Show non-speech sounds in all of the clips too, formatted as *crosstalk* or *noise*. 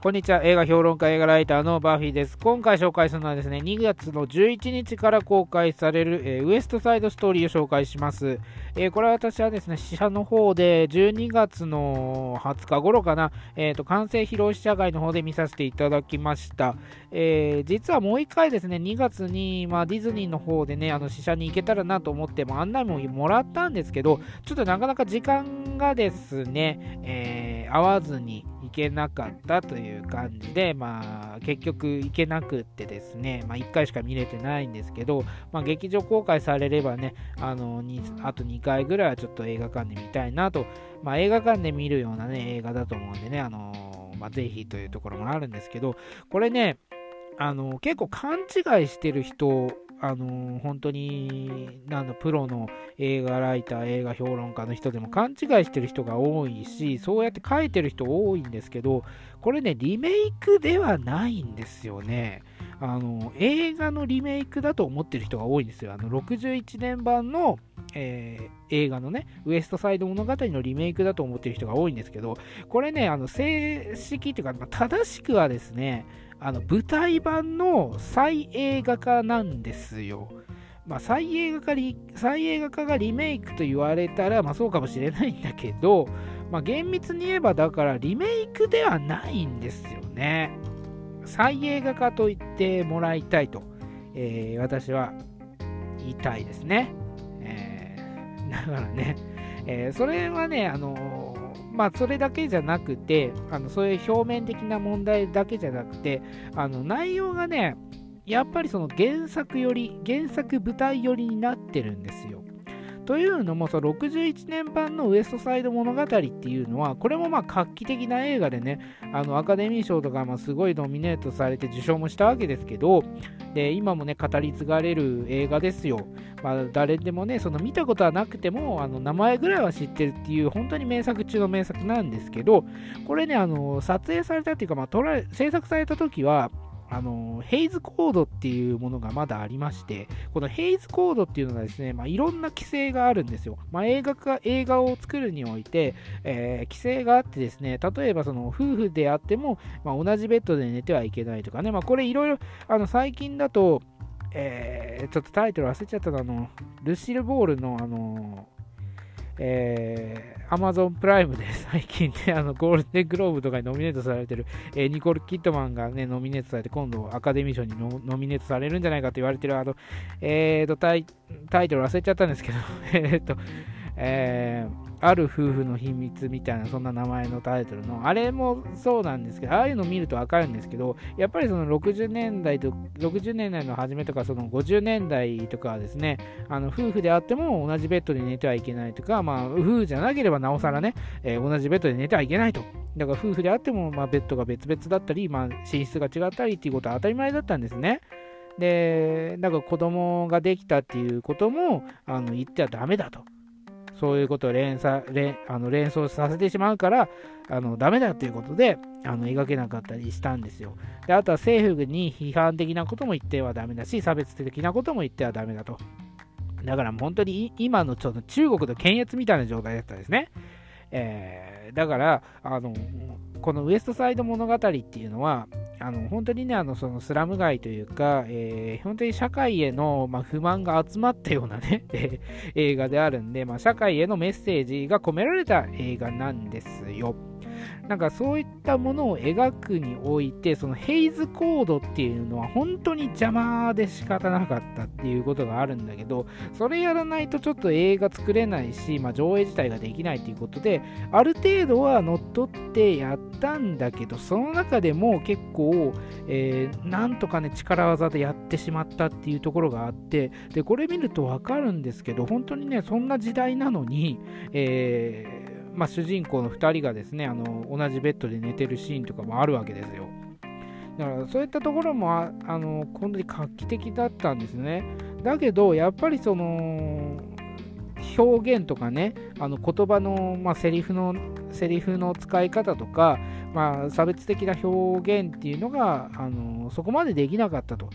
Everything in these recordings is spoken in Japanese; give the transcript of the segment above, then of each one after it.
こんにちは。映画評論家、映画ライターのバーフィーです。今回紹介するのはですね、2月の11日から公開される、えー、ウエストサイドストーリーを紹介します。えー、これは私はですね、試写の方で12月の20日頃かな、え、ー、と、完成披露試写会の方で見させていただきました。え実はもう一回ですね、2月に、まあ、ディズニーの方でね、あの試写に行けたらなと思って、も案内ももらったんですけど、ちょっとなかなか時間がですね、え合わずに、行けなかったといういう感じで、まあ、結局行けなくってですね、まあ、1回しか見れてないんですけど、まあ、劇場公開されればね、あのあと2回ぐらいはちょっと映画館で見たいなと、まあ、映画館で見るようなね、映画だと思うんでね、あのまあ、ぜひというところもあるんですけど、これね、あの結構勘違いしてる人あの本当になんだプロの映画ライター、映画評論家の人でも勘違いしてる人が多いし、そうやって書いてる人多いんですけど、これね、リメイクではないんですよね。あの映画のリメイクだと思ってる人が多いんですよ。あの61年版の、えー、映画のね、ウエストサイド物語のリメイクだと思ってる人が多いんですけど、これね、あの正式というか、ま、正しくはですね、あの舞台版の再映画化なんですよ。まあ、再映画化再映画化がリメイクと言われたら、まあ、そうかもしれないんだけど、まあ、厳密に言えばだからリメイクではないんですよね。再映画化と言ってもらいたいと、えー、私は言いたいですね。えー、だからね、えー、それはね、あのまあ、それだけじゃなくて、あのそういう表面的な問題だけじゃなくて、あの内容がね、やっぱりその原作より、原作舞台寄りになってるんですよ。というのも、その61年版のウエストサイド物語っていうのは、これもまあ画期的な映画でね、あのアカデミー賞とかますごいノミネートされて受賞もしたわけですけど、で今もね、語り継がれる映画ですよ。まあ、誰でもね、その見たことはなくても、あの名前ぐらいは知ってるっていう、本当に名作中の名作なんですけど、これね、あの撮影されたっていうか、まあ、撮ら制作された時は、あのヘイズコードっていうものがまだありまして、このヘイズコードっていうのがですね、まあ、いろんな規制があるんですよ。まあ、映画か映画を作るにおいて、えー、規制があってですね、例えばその夫婦であっても、まあ、同じベッドで寝てはいけないとかね、まあ、これいろいろあの最近だと、えー、ちょっとタイトル忘れちゃったの、あのルシル・ボールのあのえー、Amazon プライムで *laughs* 最近ね、あのゴールデングローブとかにノミネートされてる、えー、ニコル・キットマンがね、ノミネートされて、今度アカデミー賞にノミネートされるんじゃないかと言われてる、あの、えーと、タイタイトル忘れちゃったんですけど、*laughs* えっと、えー、ある夫婦の秘密みたいな、そんな名前のタイトルの、あれもそうなんですけど、ああいうの見るとわかるんですけど、やっぱりその60年代と、60年代の初めとか、その50年代とかはですね、あの夫婦であっても同じベッドで寝てはいけないとか、まあ、夫婦じゃなければなおさらね、えー、同じベッドで寝てはいけないと。だから夫婦であっても、まあ、ベッドが別々だったり、まあ、寝室が違ったりっていうことは当たり前だったんですね。で、だから子供ができたっていうこともあの言ってはダメだと。そういうことを連連あの連想させてしまうからあのダメだということであの描けなかったりしたんですよ。であとは政府に批判的なことも言ってはダメだし差別的なことも言ってはダメだと。だから本当に今のちょっと中国の検閲みたいな状態だったんですね、えー、だからあのこのウエストサイド物語っていうのはあの本当にねあのそのスラム街というか、えー、本当に社会への、まあ、不満が集まったようなね *laughs* 映画であるんで、まあ、社会へのメッセージが込められた映画なんですよ。なんかそういったものを描くにおいて、そのヘイズコードっていうのは本当に邪魔で仕方なかったっていうことがあるんだけど、それやらないとちょっと映画作れないし、まあ、上映自体ができないっていうことで、ある程度は乗っ取ってやったんだけど、その中でも結構、えー、なんとかね、力技でやってしまったっていうところがあって、で、これ見るとわかるんですけど、本当にね、そんな時代なのに、えーまあ、主人公の2人がですねあの同じベッドで寝てるシーンとかもあるわけですよ。だからそういったところもああの本当に画期的だったんですね。だけどやっぱりその表現とかねあの言葉の、まあ、セリフのセリフの使い方とか、まあ、差別的な表現っていうのがあのそこまでできなかったと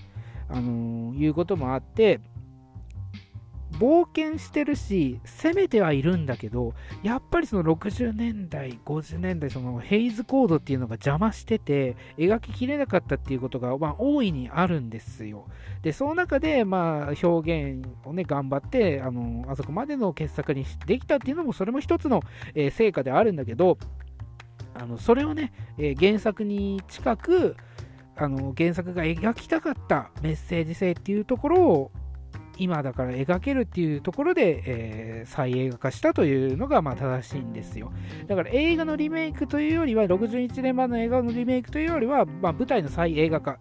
あのいうこともあって冒険してるし、攻めてはいるんだけど、やっぱりその60年代、50年代、そのヘイズコードっていうのが邪魔してて、描ききれなかったっていうことが、まあ、大いにあるんですよ。で、その中で、まあ、表現をね、頑張って、あの、あそこまでの傑作にできたっていうのも、それも一つの、え、成果であるんだけど、あのそれをね、え、原作に近く、あの原作が描きたかったメッセージ性っていうところを今だから描けるっていうところで、えー、再映画化したというのがまあ正しいんですよ。だから映画のリメイクというよりは、61年前の映画のリメイクというよりは、まあ、舞台の再映画化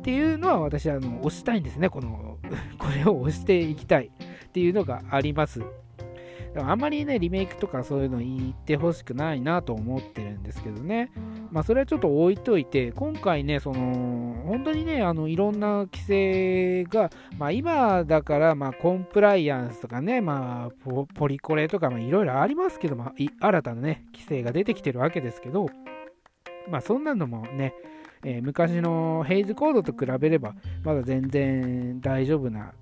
っていうのは私はあの推したいんですね。この、*laughs* これを押していきたいっていうのがあります。あんまりね、リメイクとかそういうの言ってほしくないなと思ってるんですけどね。まあ、それはちょっと置いといて、今回ね、その、本当にね、あの、いろんな規制が、まあ、今だから、まあ、コンプライアンスとかね、まあ、ポリコレとか、まあ、いろいろありますけど、まあ、新たなね、規制が出てきてるわけですけど、まあ、そんなのもね、えー、昔のヘイズコードと比べれば、まだ全然大丈夫な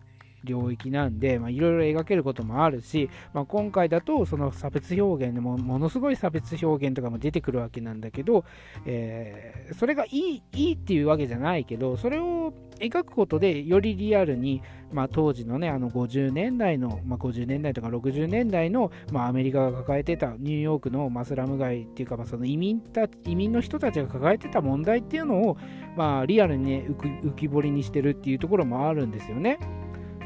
領域なんで、いろいろ描けることもあるし、まあ、今回だとその差別表現でもものすごい差別表現とかも出てくるわけなんだけど、えー、それがいいいいっていうわけじゃないけどそれを描くことでよりリアルに、まあ、当時のねあの50年代の、まあ、50年代とか60年代の、まあ、アメリカが抱えてたニューヨークのマスラム街っていうか、まあ、その移民た移民の人たちが抱えてた問題っていうのを、まあ、リアルにね浮き彫りにしてるっていうところもあるんですよね。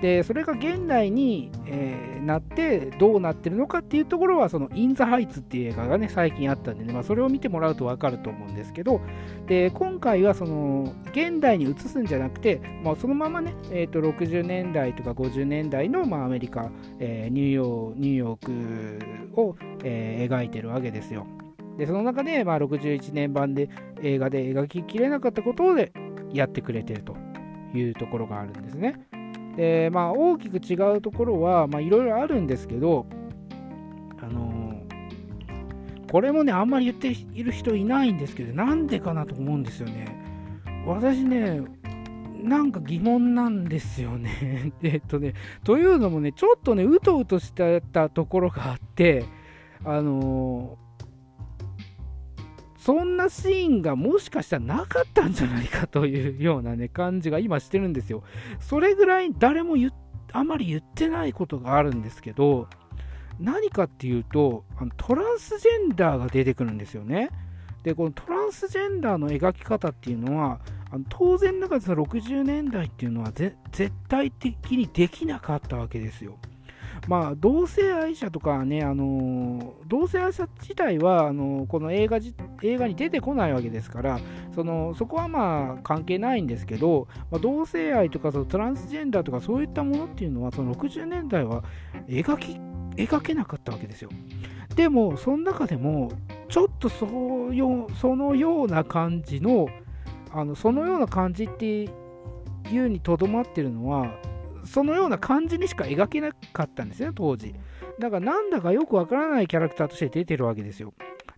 でそれが現代に、えー、なってどうなってるのかっていうところはそのイン・ザ・ハイツっていう映画がね最近あったんでね、まあ、それを見てもらうと分かると思うんですけどで今回はその現代に移すんじゃなくて、まあ、そのままね、えー、と60年代とか50年代の、まあ、アメリカ、えー、ニューヨーニューヨークを、えー、描いてるわけですよでその中で、まあ、61年版で映画で描ききれなかったことでやってくれてるというところがあるんですね。で、まあ、大きく違うところはいろいろあるんですけど、あのー、これもね、あんまり言っている人いないんですけど、なんでかなと思うんですよね。私ね、なんか疑問なんですよね。*laughs* えっとね、というのもね、ちょっとね、うとうとしてたところがあって、あのそんなシーンがもしかしたらなかったんじゃないかというようなね、感じが今してるんですよ。それぐらい誰もあまり言ってないことがあるんですけど、何かっていうと、あのトランスジェンダーが出てくるんですよね。で、このトランスジェンダーの描き方っていうのは、あの当然ながら60年代っていうのは絶対的にできなかったわけですよ。まあ、同性愛者とかね、あの同性愛者自体はあのこの映画映画に出てこないわけですからそのそこはまあ関係ないんですけど、まあ、同性愛とかそのトランスジェンダーとかそういったものっていうのはその60年代は描き描けなかったわけですよ。でも、その中でも、ちょっとそうよそのような感じの、あのそのような感じっていうにとどまってるのは、そのような感じにしか描けなかったんですね、当時。だからなんだかよくわからないキャラクターとして出てるわけですよ。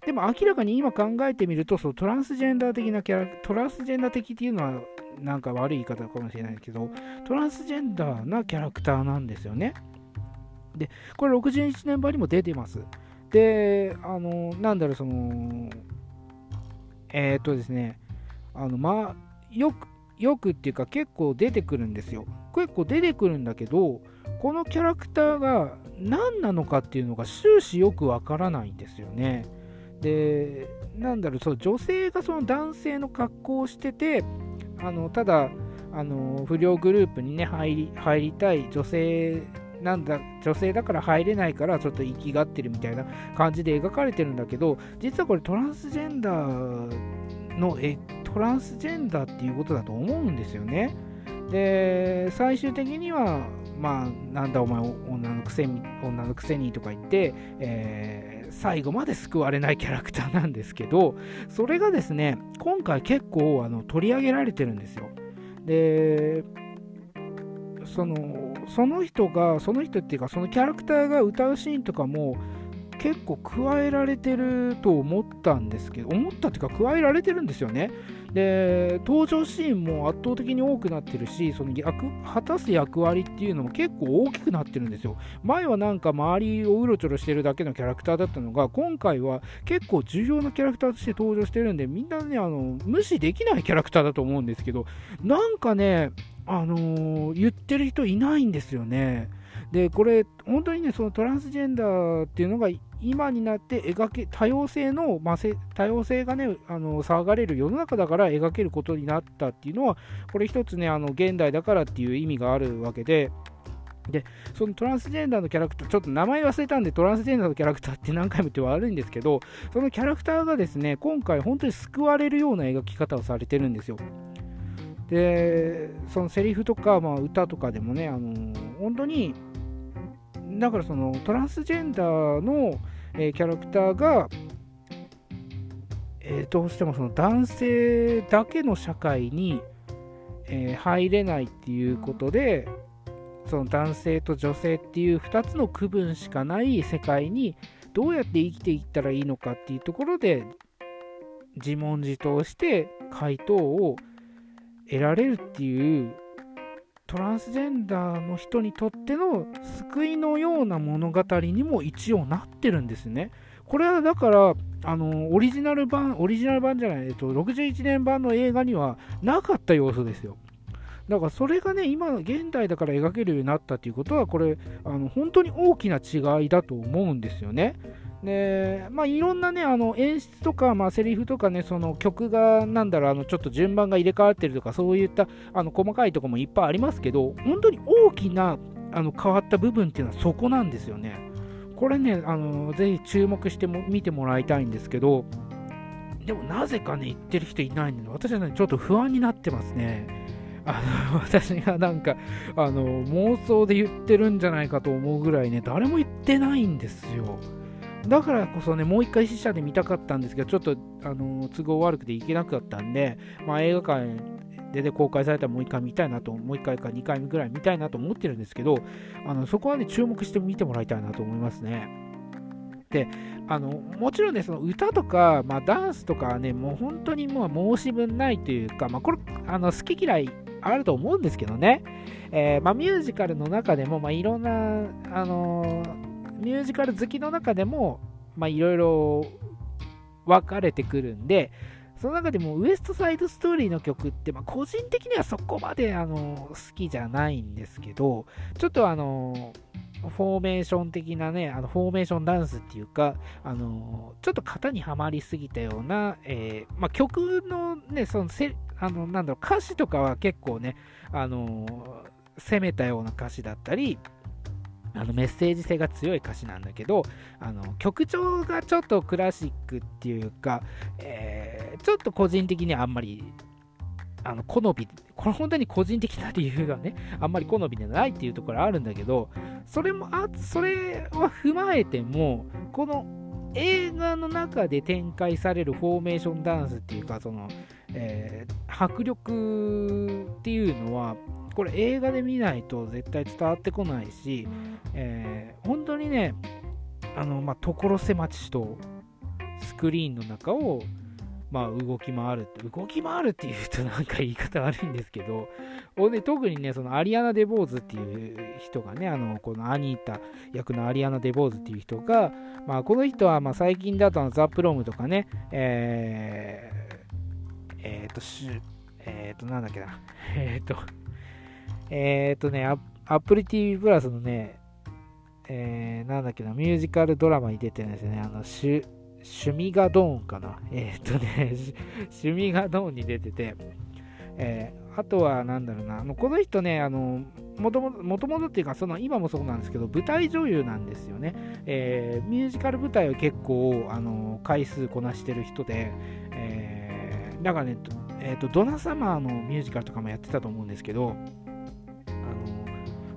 でも明らかに今考えてみると、そのトランスジェンダー的なキャラ、トランスジェンダー的っていうのはなんか悪い言い方かもしれないけど、トランスジェンダーなキャラクターなんですよね。で、これ61年版にも出てます。で、あの、なんだろう、その、えー、っとですね、あの、まあ、よく、よくっていうか結構出てくるんですよ。結構出てくるんだけど、このキャラクターが何なのかっていうのが終始よくわからないんですよね。で、なんだろう、そう女性がその男性の格好をしてて、あのただあの、不良グループにね入り入りたい女性なんだ女性だから入れないからちょっと生きがってるみたいな感じで描かれてるんだけど実はこれトランスジェンダーのえトランスジェンダーっていうことだと思うんですよね。で最終的にはまあなんだお前女のくせに女のくせにとか言って、えー、最後まで救われないキャラクターなんですけどそれがですね今回結構あの取り上げられてるんですよ。でそのその人がその人っていうかそのキャラクターが歌うシーンとかも結構加えられてると思ったんですけど思ったっていうか加えられてるんですよね。で登場シーンも圧倒的に多くなってるしその役果たす役割っていうのも結構大きくなってるんですよ。前はなんか周りをうろちょろしてるだけのキャラクターだったのが今回は結構重要なキャラクターとして登場してるんでみんなねあの無視できないキャラクターだと思うんですけどなんかねあのー、言ってる人いないんですよね。でこれ本当にねそのトランスジェンダーっていうのが今になって描け多様性の、まあ、多様性がねあの騒がれる世の中だから描けることになったっていうのはこれ一つねあの現代だからっていう意味があるわけで。でそのトランスジェンダーのキャラクターちょっと名前忘れたんでトランスジェンダーのキャラクターって何回も言って悪いんですけどそのキャラクターがですね今回本当に救われるような描き方をされてるんですよ。でそのセリフとか、まあ、歌とかでもねあの本当にだからそのトランスジェンダーの、えー、キャラクターが、えー、どうしてもその男性だけの社会に、えー、入れないっていうことでその男性と女性っていう2つの区分しかない世界にどうやって生きていったらいいのかっていうところで自問自答して回答を得られるっていうトランスジェンダーの人にとっての救いのような物語にも一応なってるんですね。これはだから、あのオリジナル版、オリジナル版じゃない、えっと、61年版の映画にはなかった要素ですよ。だからそれがね、今、現代だから描けるようになったということは、これ、あの本当に大きな違いだと思うんですよね。で、まあ、いろんなね、あの演出とか、まあ、セリフとかね、その曲が、なんだろう、あのちょっと順番が入れ替わってるとか、そういったあの細かいところもいっぱいありますけど、本当に大きなあの変わった部分っていうのはそこなんですよね。これね、あのぜひ注目しても見てもらいたいんですけど、でもなぜかね、言ってる人いないんで、私はね、ちょっと不安になってますね。あの私がなんかあの妄想で言ってるんじゃないかと思うぐらいね、誰も言ってないんですよ。だからこそね、もう一回死者で見たかったんですけど、ちょっとあの都合悪くて行けなかったんで、まあ、映画館で、で公開されたらもう一回見たいなと、もう一回か2回目ぐらい見たいなと思ってるんですけど、あのそこはね、注目して見てもらいたいなと思いますね。で、あのもちろんね、その歌とか、まあ、ダンスとかはね、もう本当にもう申し分ないというか、まあ、これ、あの好き嫌いあると思うんですけどね、えー、まあ、ミュージカルの中でも、まあ、いろんな、あのーミュージカル好きの中でも、いろいろ分かれてくるんで、その中でもウエストサイドストーリーの曲って、まあ、個人的にはそこまであの好きじゃないんですけど、ちょっとあの、フォーメーション的なね、あのフォーメーションダンスっていうか、あのちょっと型にはまりすぎたような、えー、まあ、曲のね、そのせあのなんだろう歌詞とかは結構ね、あの攻めたような歌詞だったり、あのメッセージ性が強い歌詞なんだけどあの曲調がちょっとクラシックっていうか、えー、ちょっと個人的にはあんまりあの好みこれ本当に個人的な理由がねあんまり好みでないっていうところあるんだけどそれもあそれは踏まえてもこの映画の中で展開されるフォーメーションダンスっていうかその、えー、迫力っていうのはこれ映画で見ないと絶対伝わってこないし、えー、本当にね、あの、まあ、所狭しとスクリーンの中を、まあ、動き回る動き回るっていうとなんか言い方悪いんですけど、ね、特にね、そのアリアナ・デ・ボーズっていう人がね、あの、このアニータ役のアリアナ・デ・ボーズっていう人が、まあ、この人は、まあ、最近だとあのザ・プロムとかね、えー、え、ー、と、しえっ、ー、と、なんだっけな、えっ、ー、と、えっ、とね、Apple TV プラスのね、えー、なんだっけな、ミュージカルドラマに出てるんですよね。あの、シュ、シュミガドーンかな。えっ、とね、シュミガドーンに出てて、えー、あとは、なんだろうな、あのこの人ね、あの、もともと、もともとっていうか、その、今もそうなんですけど、舞台女優なんですよね。えー、ミュージカル舞台を結構、あの、回数こなしてる人で、えー、だからね、えっ、ー、と、ドナサマーのミュージカルとかもやってたと思うんですけど、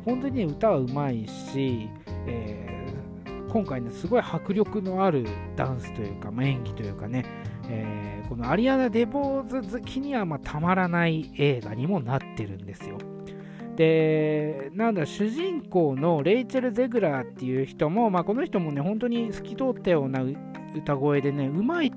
本当に、歌はうまいし、えー、今回ね、すごい迫力のあるダンスというか、まあ、演技というかね、えー、このアリアナ・デボーズ好きにはまたまらない映画にもなってるんですよ。で、なんだ、主人公のレイチェル・ゼグラーっていう人も、まあ、この人もね、本当に透き通ったような歌声でね、うまいっ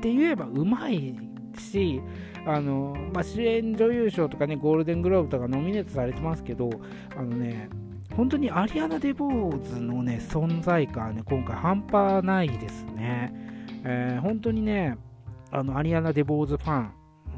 て言えばうまいし、あのまあ、主演女優賞とかね、ゴールデングローブとかノミネートされてますけど、あのね、本当にアリアナ・デ・ボーズのね、存在感ね、今回半端ないですね。えー、本当にね、あの、アリアナ・デ・ボーズファ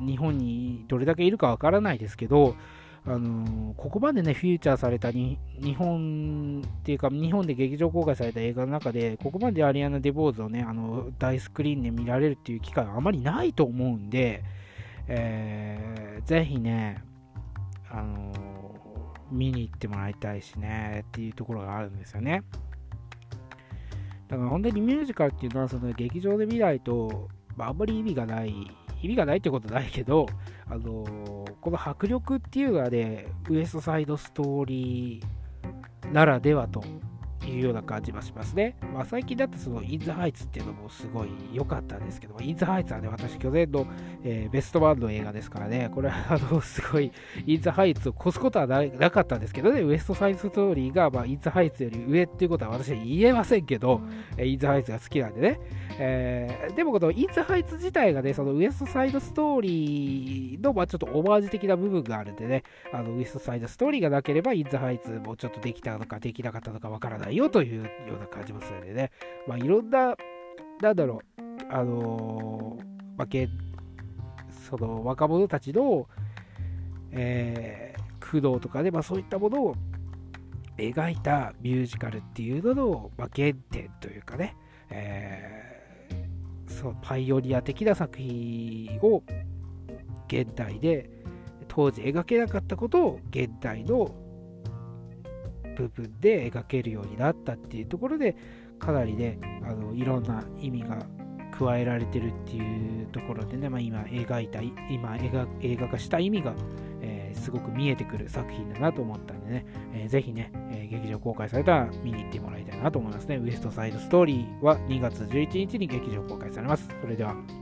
ン、日本にどれだけいるかわからないですけど、あのここまでね、フィーチャーされた日本っていうか、日本で劇場公開された映画の中で、ここまでアリアナ・デ・ボーズをね、あの大スクリーンで見られるっていう機会はあまりないと思うんで、えー、ぜひね、あの見に行ってもらいたいしねっていうところがあるんですよね。だから本当にミュージカルっていうのはその劇場で見ないと、まあ、あんまり意味がない意味がないってことないけど、あのー、この迫力っていうのはね、ウエストサイドストーリーならではというような感じはしますね。まあ、最近だとそのインザハイツっていうのもすごい良かったんですけど、インザハイツはね、私去年の、えー、ベストワンの映画ですからね、これはあの *laughs* すごいインザハイツを越すことはなかったんですけどね、ウエストサイドストーリーが、まあ、インザハイツより上っていうことは私は言えませんけど、えインザハイツが好きなんでね。えー、でもこのインザハイツ自体がね、そのウエストサイドストーリーの、まあ、ちょっとオマージュ的な部分があるんでね、あのウエストサイドストーリーがなければインザハイツもちょっとできたのかできなかったのかわからないよというような感じもするんでね、まあ、いろんな、なんだろう、あのー、まあ、その若者たちの、えー、苦悩とかね、まあ、そういったものを描いたミュージカルっていうのの、まあ、原点というかね、えー、そうパイオニア的な作品を現代で当時描けなかったことを現代の部分で描けるようになったっていうところでかなりねあのいろんな意味が加えられてるっていうところでね、まあ、今描いた今映画化した意味が、えー、すごく見えてくる作品だなと思ったんでね、えー、ぜひね、えー、劇場公開されたら見に行ってもらいたいなと思いますね。ウエストサイドストーリーは2月11日に劇場公開されます。それでは。